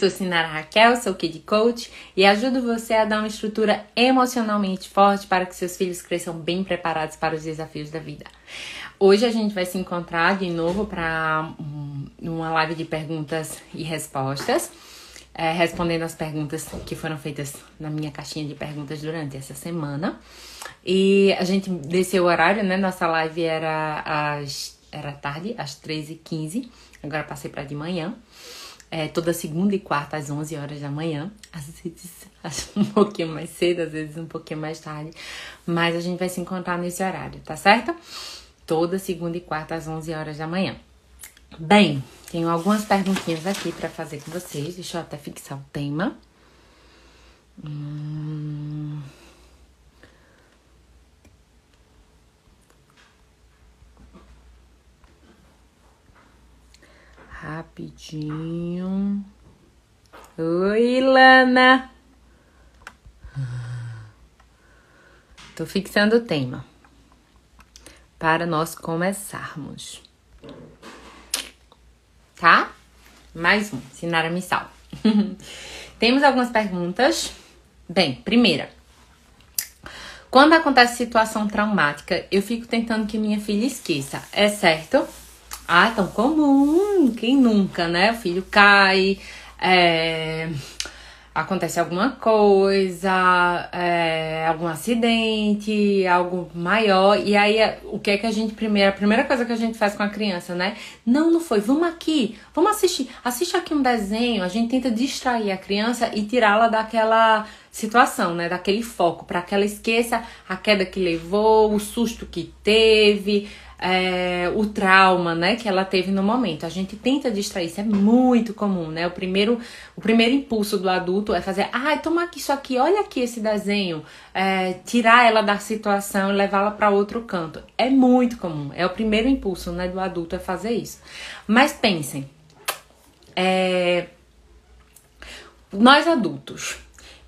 sou Sinara Raquel, sou Kid Coach e ajudo você a dar uma estrutura emocionalmente forte para que seus filhos cresçam bem preparados para os desafios da vida. Hoje a gente vai se encontrar de novo para uma live de perguntas e respostas, é, respondendo as perguntas que foram feitas na minha caixinha de perguntas durante essa semana. E a gente desceu o horário, né? Nossa live era às era tarde, às 13h15, agora passei para de manhã é, toda segunda e quarta às 11 horas da manhã. Às vezes um pouquinho mais cedo, às vezes um pouquinho mais tarde. Mas a gente vai se encontrar nesse horário, tá certo? Toda segunda e quarta às 11 horas da manhã. Bem, tenho algumas perguntinhas aqui para fazer com vocês. Deixa eu até fixar o tema. Hum... Rapidinho. Oi, Lana. Tô fixando o tema para nós começarmos. Tá? Mais um, Sinara Missal. Temos algumas perguntas. Bem, primeira. Quando acontece situação traumática, eu fico tentando que minha filha esqueça. É certo? Ah, tão comum, quem nunca, né? O filho cai, é, acontece alguma coisa, é, algum acidente, algo maior, e aí o que é que a gente primeiro, a primeira coisa que a gente faz com a criança, né? Não, não foi, vamos aqui, vamos assistir, assiste aqui um desenho, a gente tenta distrair a criança e tirá-la daquela situação, né? Daquele foco, para que ela esqueça a queda que levou, o susto que teve, é, o trauma, né, que ela teve no momento. A gente tenta distrair, isso é muito comum, né? O primeiro, o primeiro impulso do adulto é fazer, ai, ah, toma aqui isso aqui, olha aqui esse desenho, é, tirar ela da situação e levá-la para outro canto. É muito comum, é o primeiro impulso, né, do adulto é fazer isso. Mas pensem, é, nós adultos,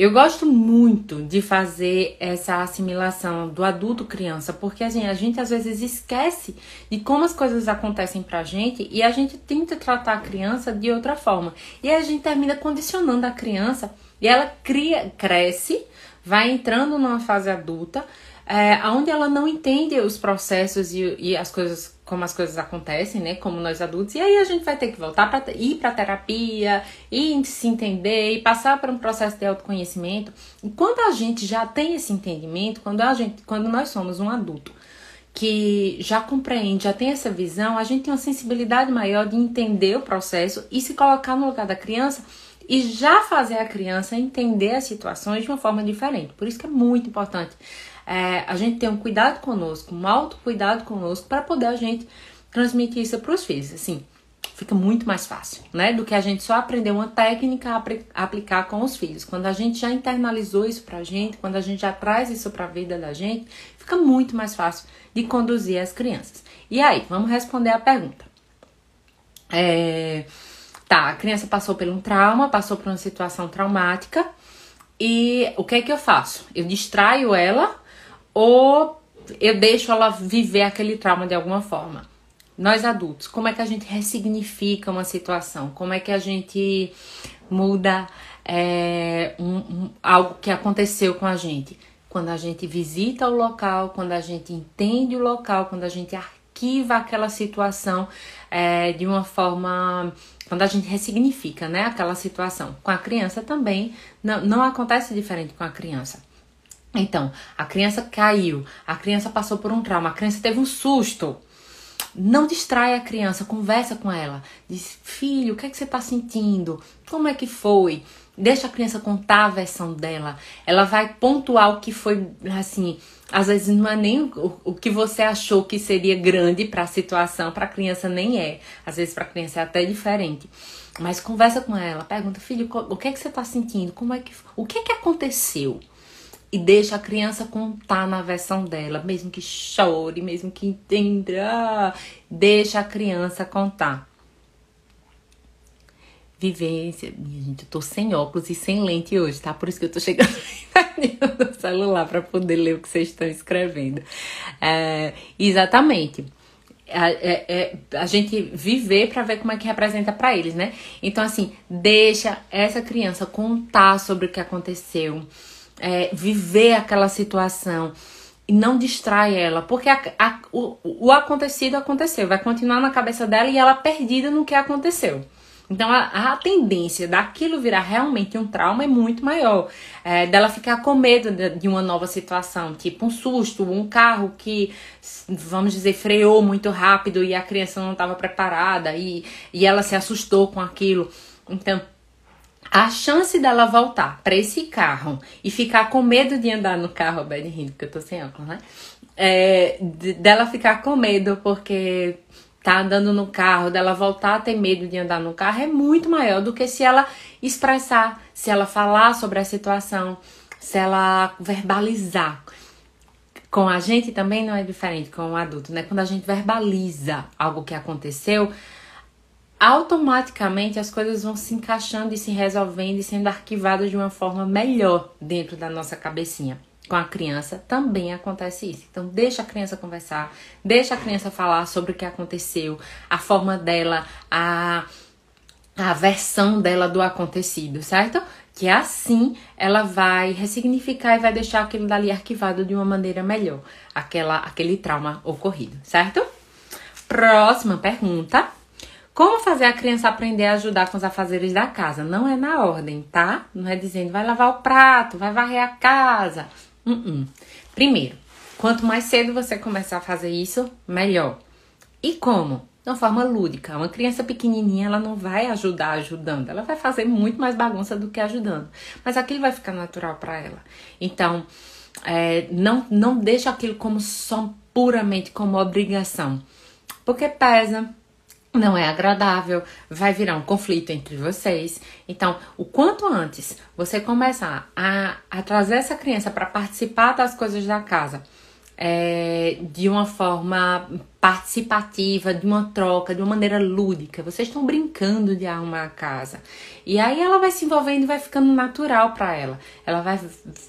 eu gosto muito de fazer essa assimilação do adulto criança, porque assim, a gente às vezes esquece de como as coisas acontecem pra gente e a gente tenta tratar a criança de outra forma. E a gente termina condicionando a criança e ela cria, cresce, vai entrando numa fase adulta, é, onde ela não entende os processos e, e as coisas como as coisas acontecem, né? Como nós adultos. E aí a gente vai ter que voltar para ir para terapia, e se entender e passar por um processo de autoconhecimento. E quando a gente já tem esse entendimento, quando a gente, quando nós somos um adulto que já compreende, já tem essa visão, a gente tem uma sensibilidade maior de entender o processo e se colocar no lugar da criança e já fazer a criança entender as situações de uma forma diferente. Por isso que é muito importante é, a gente ter um cuidado conosco, um autocuidado conosco, para poder a gente transmitir isso para os filhos. Assim, fica muito mais fácil, né? Do que a gente só aprender uma técnica a aplicar com os filhos. Quando a gente já internalizou isso pra gente, quando a gente já traz isso pra vida da gente, fica muito mais fácil de conduzir as crianças. E aí, vamos responder a pergunta. É, tá, a criança passou por um trauma, passou por uma situação traumática, e o que é que eu faço? Eu distraio ela ou eu deixo ela viver aquele trauma de alguma forma. Nós adultos, como é que a gente ressignifica uma situação? Como é que a gente muda é, um, um, algo que aconteceu com a gente? Quando a gente visita o local, quando a gente entende o local, quando a gente arquiva aquela situação é, de uma forma quando a gente ressignifica né, aquela situação. Com a criança também não, não acontece diferente com a criança. Então, a criança caiu, a criança passou por um trauma, a criança teve um susto. Não distrai a criança, conversa com ela. Diz, filho, o que é que você está sentindo? Como é que foi? Deixa a criança contar a versão dela. Ela vai pontuar o que foi, assim, às vezes não é nem o, o que você achou que seria grande para a situação, para a criança nem é. Às vezes para a criança é até diferente. Mas conversa com ela, pergunta, filho, o que é que você está sentindo? Como é que, o que é que aconteceu? E deixa a criança contar na versão dela, mesmo que chore, mesmo que entenda, deixa a criança contar. Vivência, minha gente, eu tô sem óculos e sem lente hoje, tá? Por isso que eu tô chegando no celular para poder ler o que vocês estão escrevendo. É, exatamente. é, é, a gente viver para ver como é que representa para eles, né? Então, assim, deixa essa criança contar sobre o que aconteceu, é, viver aquela situação e não distrai ela, porque a, a, o, o acontecido aconteceu, vai continuar na cabeça dela e ela perdida no que aconteceu. Então a, a, tendência daquilo virar realmente um trauma é muito maior. É, dela ficar com medo de, de, uma nova situação, tipo um susto, um carro que, vamos dizer, freou muito rápido e a criança não estava preparada e, e ela se assustou com aquilo. Então, a chance dela voltar para esse carro e ficar com medo de andar no carro, bem rindo, porque eu tô sem óculos, né? É, de, dela ficar com medo porque tá andando no carro, dela voltar a ter medo de andar no carro é muito maior do que se ela expressar, se ela falar sobre a situação, se ela verbalizar. Com a gente também não é diferente com o adulto, né? Quando a gente verbaliza algo que aconteceu, automaticamente as coisas vão se encaixando e se resolvendo e sendo arquivadas de uma forma melhor dentro da nossa cabecinha. Com a criança também acontece isso. Então, deixa a criança conversar, deixa a criança falar sobre o que aconteceu, a forma dela, a, a versão dela do acontecido, certo? Que assim ela vai ressignificar e vai deixar aquilo dali arquivado de uma maneira melhor, aquela, aquele trauma ocorrido, certo? Próxima pergunta. Como fazer a criança aprender a ajudar com os afazeres da casa? Não é na ordem, tá? Não é dizendo vai lavar o prato, vai varrer a casa. Uh -uh. Primeiro, quanto mais cedo você começar a fazer isso, melhor. E como? De uma forma lúdica. Uma criança pequenininha, ela não vai ajudar ajudando, ela vai fazer muito mais bagunça do que ajudando. Mas aquilo vai ficar natural para ela. Então, é, não, não deixa aquilo como só puramente como obrigação. Porque pesa, não é agradável, vai virar um conflito entre vocês. Então, o quanto antes você começar a, a trazer essa criança para participar das coisas da casa, é, de uma forma participativa, de uma troca, de uma maneira lúdica. Vocês estão brincando de arrumar a casa. E aí ela vai se envolvendo e vai ficando natural para ela. Ela vai,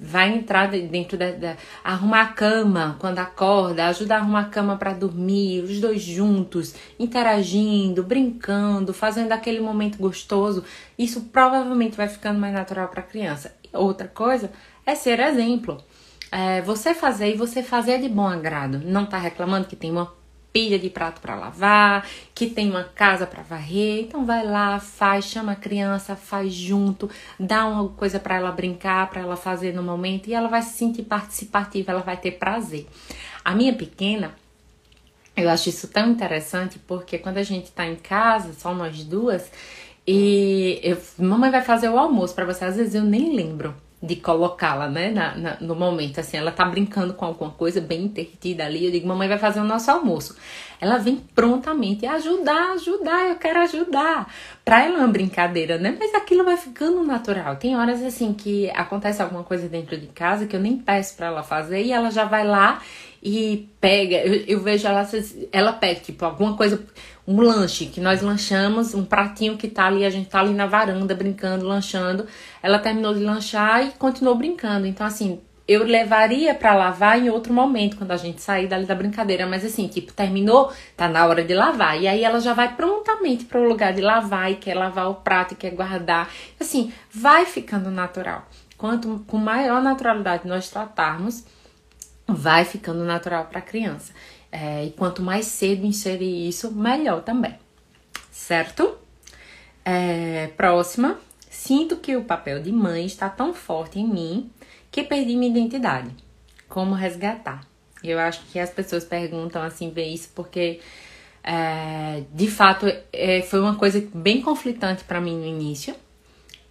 vai entrar dentro da, da, arrumar a cama quando acorda, ajudar a arrumar a cama para dormir, os dois juntos, interagindo, brincando, fazendo aquele momento gostoso. Isso provavelmente vai ficando mais natural para a criança. Outra coisa é ser exemplo é, você fazer e você fazer de bom agrado. Não tá reclamando que tem uma pilha de prato para lavar, que tem uma casa para varrer. Então vai lá, faz, chama a criança, faz junto, dá uma coisa para ela brincar, para ela fazer no momento e ela vai se sentir participativa, ela vai ter prazer. A minha pequena, eu acho isso tão interessante porque quando a gente tá em casa, só nós duas, e eu, mamãe vai fazer o almoço para você, às vezes eu nem lembro de colocá-la, né, na, na, no momento, assim, ela tá brincando com alguma coisa bem entretida ali, eu digo, mamãe vai fazer o nosso almoço. Ela vem prontamente ajudar, ajudar, eu quero ajudar. Pra ela é uma brincadeira, né, mas aquilo vai ficando natural. Tem horas, assim, que acontece alguma coisa dentro de casa que eu nem peço pra ela fazer e ela já vai lá e pega, eu, eu vejo ela, ela pega, tipo, alguma coisa um lanche que nós lanchamos, um pratinho que tá ali, a gente tá ali na varanda brincando, lanchando. Ela terminou de lanchar e continuou brincando. Então, assim, eu levaria para lavar em outro momento, quando a gente sair dali da brincadeira, mas assim, tipo, terminou, tá na hora de lavar. E aí ela já vai prontamente para o lugar de lavar e quer lavar o prato e quer guardar. Assim, vai ficando natural. Quanto com maior naturalidade nós tratarmos, vai ficando natural para a criança. É, e quanto mais cedo inserir isso, melhor também. Certo? É, próxima. Sinto que o papel de mãe está tão forte em mim que perdi minha identidade. Como resgatar? Eu acho que as pessoas perguntam assim, ver isso porque é, de fato é, foi uma coisa bem conflitante para mim no início.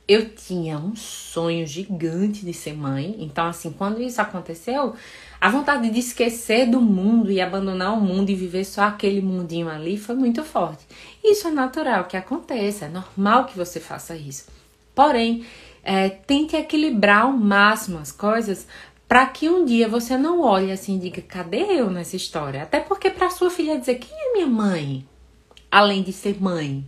Eu tinha um sonho gigante de ser mãe, então assim, quando isso aconteceu, a vontade de esquecer do mundo e abandonar o mundo e viver só aquele mundinho ali foi muito forte. Isso é natural que aconteça, é normal que você faça isso. Porém, é, tente equilibrar ao máximo as coisas para que um dia você não olhe assim e diga: cadê eu nessa história? Até porque para sua filha dizer: quem é minha mãe? Além de ser mãe.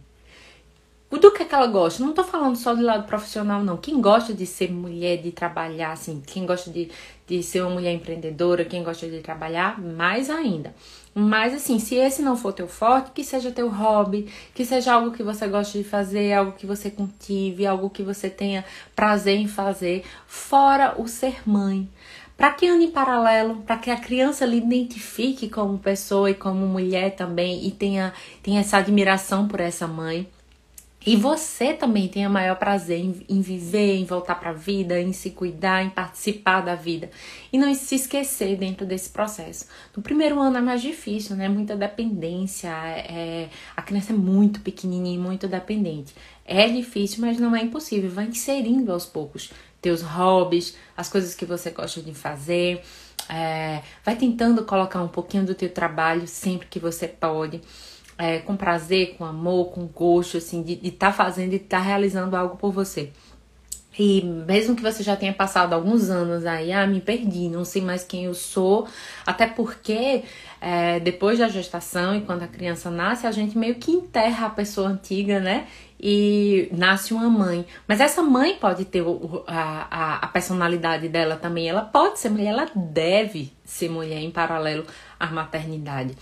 Do que, é que ela gosta. Não tô falando só do lado profissional, não. Quem gosta de ser mulher, de trabalhar, assim, quem gosta de, de ser uma mulher empreendedora, quem gosta de trabalhar, mais ainda. Mas assim, se esse não for teu forte, que seja teu hobby, que seja algo que você gosta de fazer, algo que você cultive, algo que você tenha prazer em fazer, fora o ser mãe. Para que ande em paralelo, para que a criança lhe identifique como pessoa e como mulher também e tenha, tenha essa admiração por essa mãe. E você também tenha maior prazer em, em viver, em voltar para a vida, em se cuidar, em participar da vida. E não se esquecer dentro desse processo. No primeiro ano é mais difícil, né? Muita dependência. É, a criança é muito pequenininha, muito dependente. É difícil, mas não é impossível. Vai inserindo aos poucos teus hobbies, as coisas que você gosta de fazer. É, vai tentando colocar um pouquinho do teu trabalho sempre que você pode é, com prazer, com amor, com gosto, assim, de estar tá fazendo e estar tá realizando algo por você. E mesmo que você já tenha passado alguns anos aí, ah, me perdi, não sei mais quem eu sou, até porque é, depois da gestação e quando a criança nasce, a gente meio que enterra a pessoa antiga, né? E nasce uma mãe. Mas essa mãe pode ter a, a, a personalidade dela também. Ela pode ser mulher, ela deve ser mulher em paralelo à maternidade.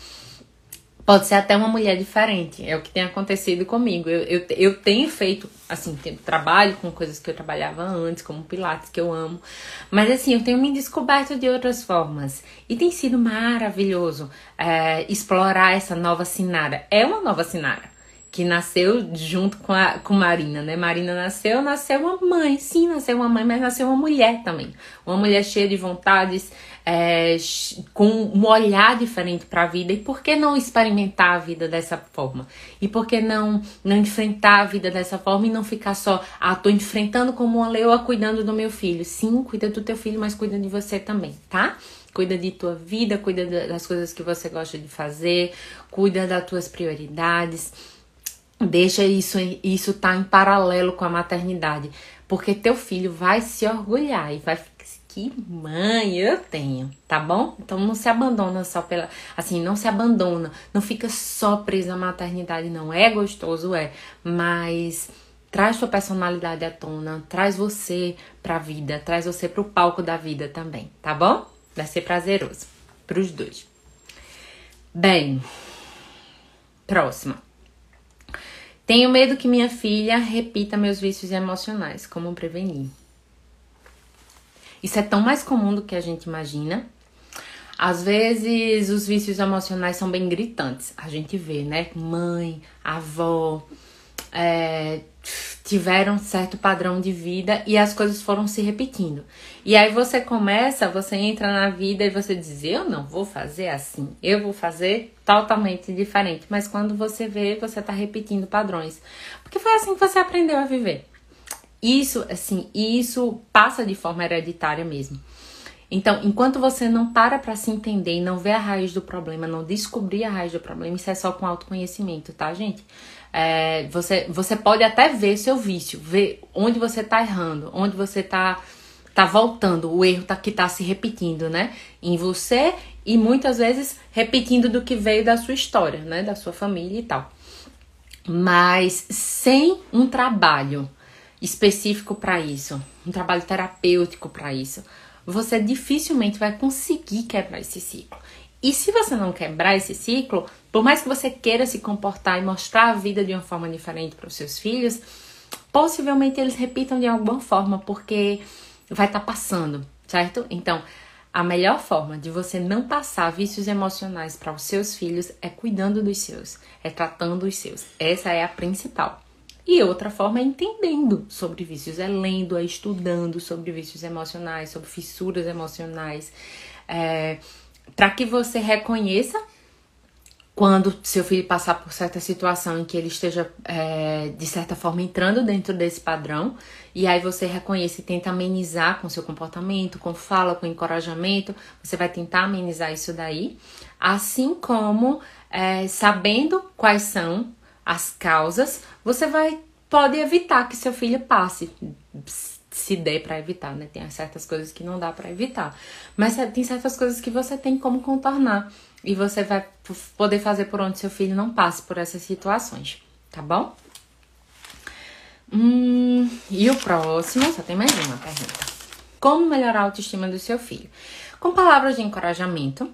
Pode ser até uma mulher diferente, é o que tem acontecido comigo. Eu, eu, eu tenho feito, assim, trabalho com coisas que eu trabalhava antes, como Pilates, que eu amo. Mas, assim, eu tenho me descoberto de outras formas. E tem sido maravilhoso é, explorar essa nova Sinara. É uma nova Sinara que nasceu junto com, a, com Marina, né? Marina nasceu, nasceu uma mãe, sim, nasceu uma mãe, mas nasceu uma mulher também. Uma mulher cheia de vontades, é, com um olhar diferente para a vida. E por que não experimentar a vida dessa forma? E por que não, não enfrentar a vida dessa forma e não ficar só, ah, tô enfrentando como uma leoa cuidando do meu filho? Sim, cuida do teu filho, mas cuida de você também, tá? Cuida de tua vida, cuida das coisas que você gosta de fazer, cuida das tuas prioridades Deixa isso isso tá em paralelo com a maternidade, porque teu filho vai se orgulhar e vai que mãe eu tenho, tá bom? Então não se abandona só pela, assim, não se abandona, não fica só presa à maternidade não. É gostoso, é, mas traz tua personalidade à tona, traz você pra vida, traz você pro palco da vida também, tá bom? Vai ser prazeroso pros dois. Bem, próxima. Tenho medo que minha filha repita meus vícios emocionais. Como prevenir? Isso é tão mais comum do que a gente imagina. Às vezes os vícios emocionais são bem gritantes. A gente vê, né? Mãe, avó, é, tiveram certo padrão de vida e as coisas foram se repetindo. E aí você começa, você entra na vida e você diz: Eu não vou fazer assim, eu vou fazer totalmente diferente. Mas quando você vê, você tá repetindo padrões. Porque foi assim que você aprendeu a viver. Isso, assim, isso passa de forma hereditária mesmo. Então, enquanto você não para para se entender e não vê a raiz do problema, não descobrir a raiz do problema, isso é só com autoconhecimento, tá, gente? É, você, você pode até ver seu vício, ver onde você tá errando, onde você tá, tá voltando, o erro tá, que tá se repetindo, né? Em você e muitas vezes repetindo do que veio da sua história, né? Da sua família e tal. Mas sem um trabalho específico para isso, um trabalho terapêutico para isso, você dificilmente vai conseguir quebrar esse ciclo. E se você não quebrar esse ciclo, por mais que você queira se comportar e mostrar a vida de uma forma diferente para os seus filhos, possivelmente eles repitam de alguma forma, porque vai estar tá passando, certo? Então, a melhor forma de você não passar vícios emocionais para os seus filhos é cuidando dos seus, é tratando os seus. Essa é a principal. E outra forma é entendendo sobre vícios, é lendo, é estudando sobre vícios emocionais, sobre fissuras emocionais, é, para que você reconheça quando seu filho passar por certa situação em que ele esteja, é, de certa forma, entrando dentro desse padrão, e aí você reconhece e tenta amenizar com seu comportamento, com fala, com encorajamento, você vai tentar amenizar isso daí, assim como é, sabendo quais são as causas, você vai pode evitar que seu filho passe se der para evitar, né? Tem certas coisas que não dá para evitar, mas tem certas coisas que você tem como contornar e você vai poder fazer por onde seu filho não passe por essas situações, tá bom? Hum, e o próximo, só tem mais uma pergunta. Como melhorar a autoestima do seu filho? Com palavras de encorajamento,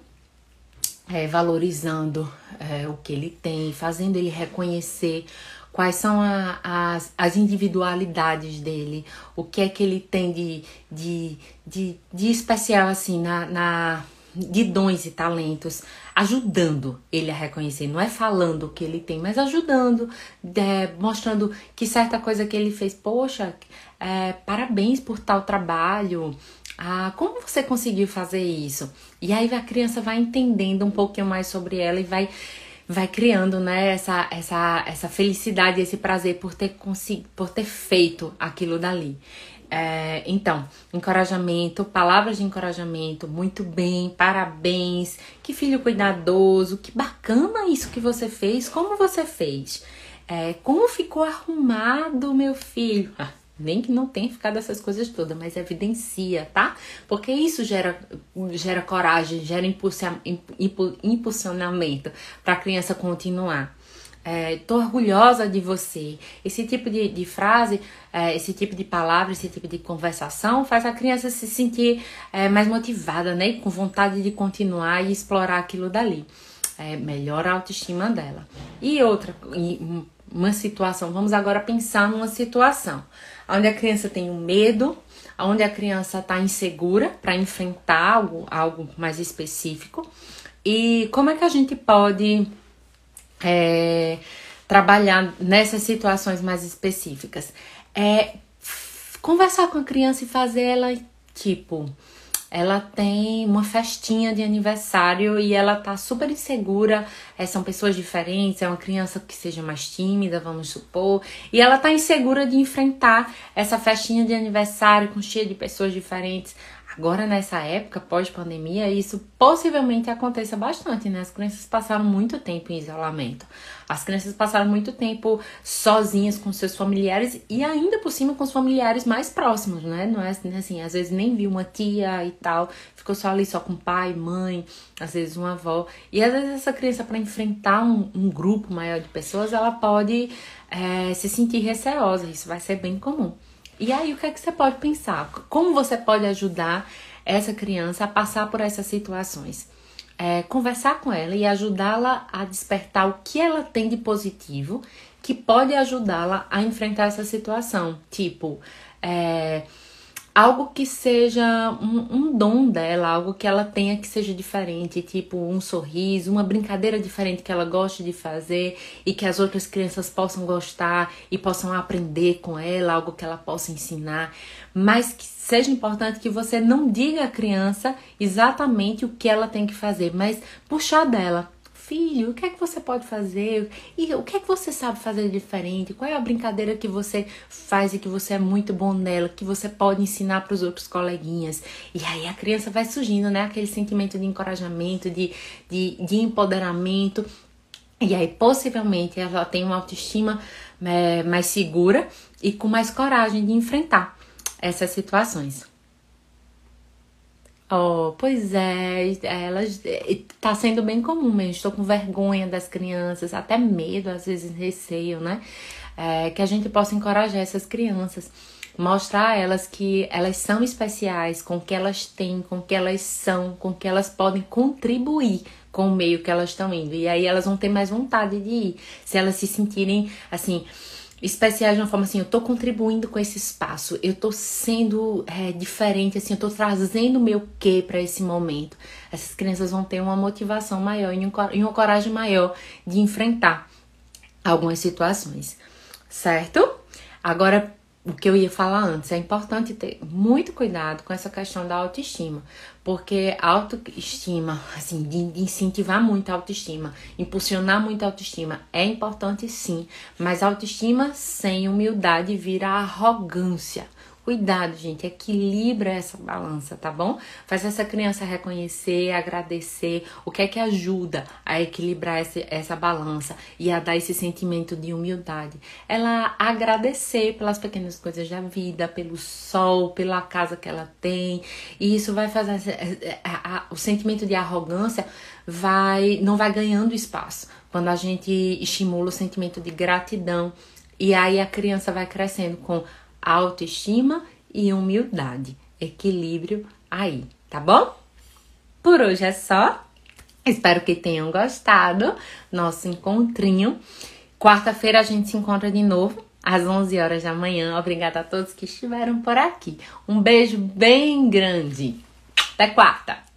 é, valorizando é, o que ele tem, fazendo ele reconhecer quais são a, as, as individualidades dele, o que é que ele tem de, de, de, de especial assim na, na de dons e talentos, ajudando ele a reconhecer, não é falando o que ele tem, mas ajudando, é, mostrando que certa coisa que ele fez, poxa, é, parabéns por tal trabalho, ah, como você conseguiu fazer isso? E aí a criança vai entendendo um pouquinho mais sobre ela e vai vai criando, né, essa, essa, essa felicidade, esse prazer por ter por ter feito aquilo dali. É, então, encorajamento, palavras de encorajamento, muito bem, parabéns, que filho cuidadoso, que bacana isso que você fez, como você fez, é, como ficou arrumado, meu filho. Nem que não tenha ficado essas coisas todas, mas evidencia, tá? Porque isso gera, gera coragem, gera impulsionamento para a criança continuar. É, tô orgulhosa de você. Esse tipo de, de frase, é, esse tipo de palavra, esse tipo de conversação faz a criança se sentir é, mais motivada, né? Com vontade de continuar e explorar aquilo dali. É, melhora a autoestima dela. E outra, uma situação, vamos agora pensar numa situação onde a criança tem um medo, onde a criança está insegura para enfrentar algo, algo mais específico. E como é que a gente pode é, trabalhar nessas situações mais específicas? É conversar com a criança e fazer ela, tipo, ela tem uma festinha de aniversário e ela tá super insegura. É, são pessoas diferentes, é uma criança que seja mais tímida, vamos supor, e ela tá insegura de enfrentar essa festinha de aniversário com cheia de pessoas diferentes. Agora, nessa época, pós-pandemia, isso possivelmente aconteça bastante, né? As crianças passaram muito tempo em isolamento. As crianças passaram muito tempo sozinhas com seus familiares e ainda por cima com os familiares mais próximos, né? Não é assim, às vezes nem viu uma tia e tal, ficou só ali só com pai, mãe, às vezes uma avó. E às vezes essa criança, para enfrentar um, um, grupo maior de pessoas, ela pode é, se sentir receosa. Isso vai ser bem comum. E aí, o que é que você pode pensar? Como você pode ajudar essa criança a passar por essas situações? É, conversar com ela e ajudá-la a despertar o que ela tem de positivo que pode ajudá-la a enfrentar essa situação. Tipo, é, algo que seja um, um, dom dela, algo que ela tenha que seja diferente, tipo um sorriso, uma brincadeira diferente que ela goste de fazer e que as outras crianças possam gostar e possam aprender com ela, algo que ela possa ensinar, mas que seja importante que você não diga à criança exatamente o que ela tem que fazer, mas puxar dela filho, o que é que você pode fazer? E o que é que você sabe fazer diferente? Qual é a brincadeira que você faz e que você é muito bom nela, que você pode ensinar para os outros coleguinhas? E aí a criança vai surgindo, né? Aquele sentimento de encorajamento, de, de, de empoderamento. E aí, possivelmente, ela tem uma autoestima é, mais segura e com mais coragem de enfrentar essas situações. Oh, pois é, elas tá sendo bem comum mesmo. Estou com vergonha das crianças, até medo, às vezes receio, né? É, que a gente possa encorajar essas crianças, mostrar a elas que elas são especiais, com o que elas têm, com o que elas são, com o que elas podem contribuir com o meio que elas estão indo. E aí elas vão ter mais vontade de ir, se elas se sentirem assim especiais de uma forma assim, eu tô contribuindo com esse espaço, eu tô sendo é, diferente, assim, eu tô trazendo o meu quê para esse momento. Essas crianças vão ter uma motivação maior e, um, e uma coragem maior de enfrentar algumas situações, certo? Agora, o que eu ia falar antes, é importante ter muito cuidado com essa questão da autoestima, porque autoestima, assim, de, incentivar muito a autoestima, impulsionar muito a autoestima, é importante sim, mas autoestima sem humildade vira arrogância. Cuidado, gente, equilibra essa balança, tá bom? Faz essa criança reconhecer, agradecer, o que é que ajuda a equilibrar essa, essa balança e a dar esse sentimento de humildade. Ela agradecer pelas pequenas coisas da vida, pelo sol, pela casa que ela tem, e isso vai fazer a, a, o sentimento de arrogância vai não vai ganhando espaço quando a gente estimula o sentimento de gratidão E aí a criança vai crescendo com autoestima e humildade. Equilíbrio aí, tá bom? Por hoje é só. Espero que tenham gostado nosso encontrinho. Quarta-feira a gente se encontra de novo às 11 horas da manhã. Obrigada a todos que estiveram por aqui. Um beijo bem grande. Até quarta!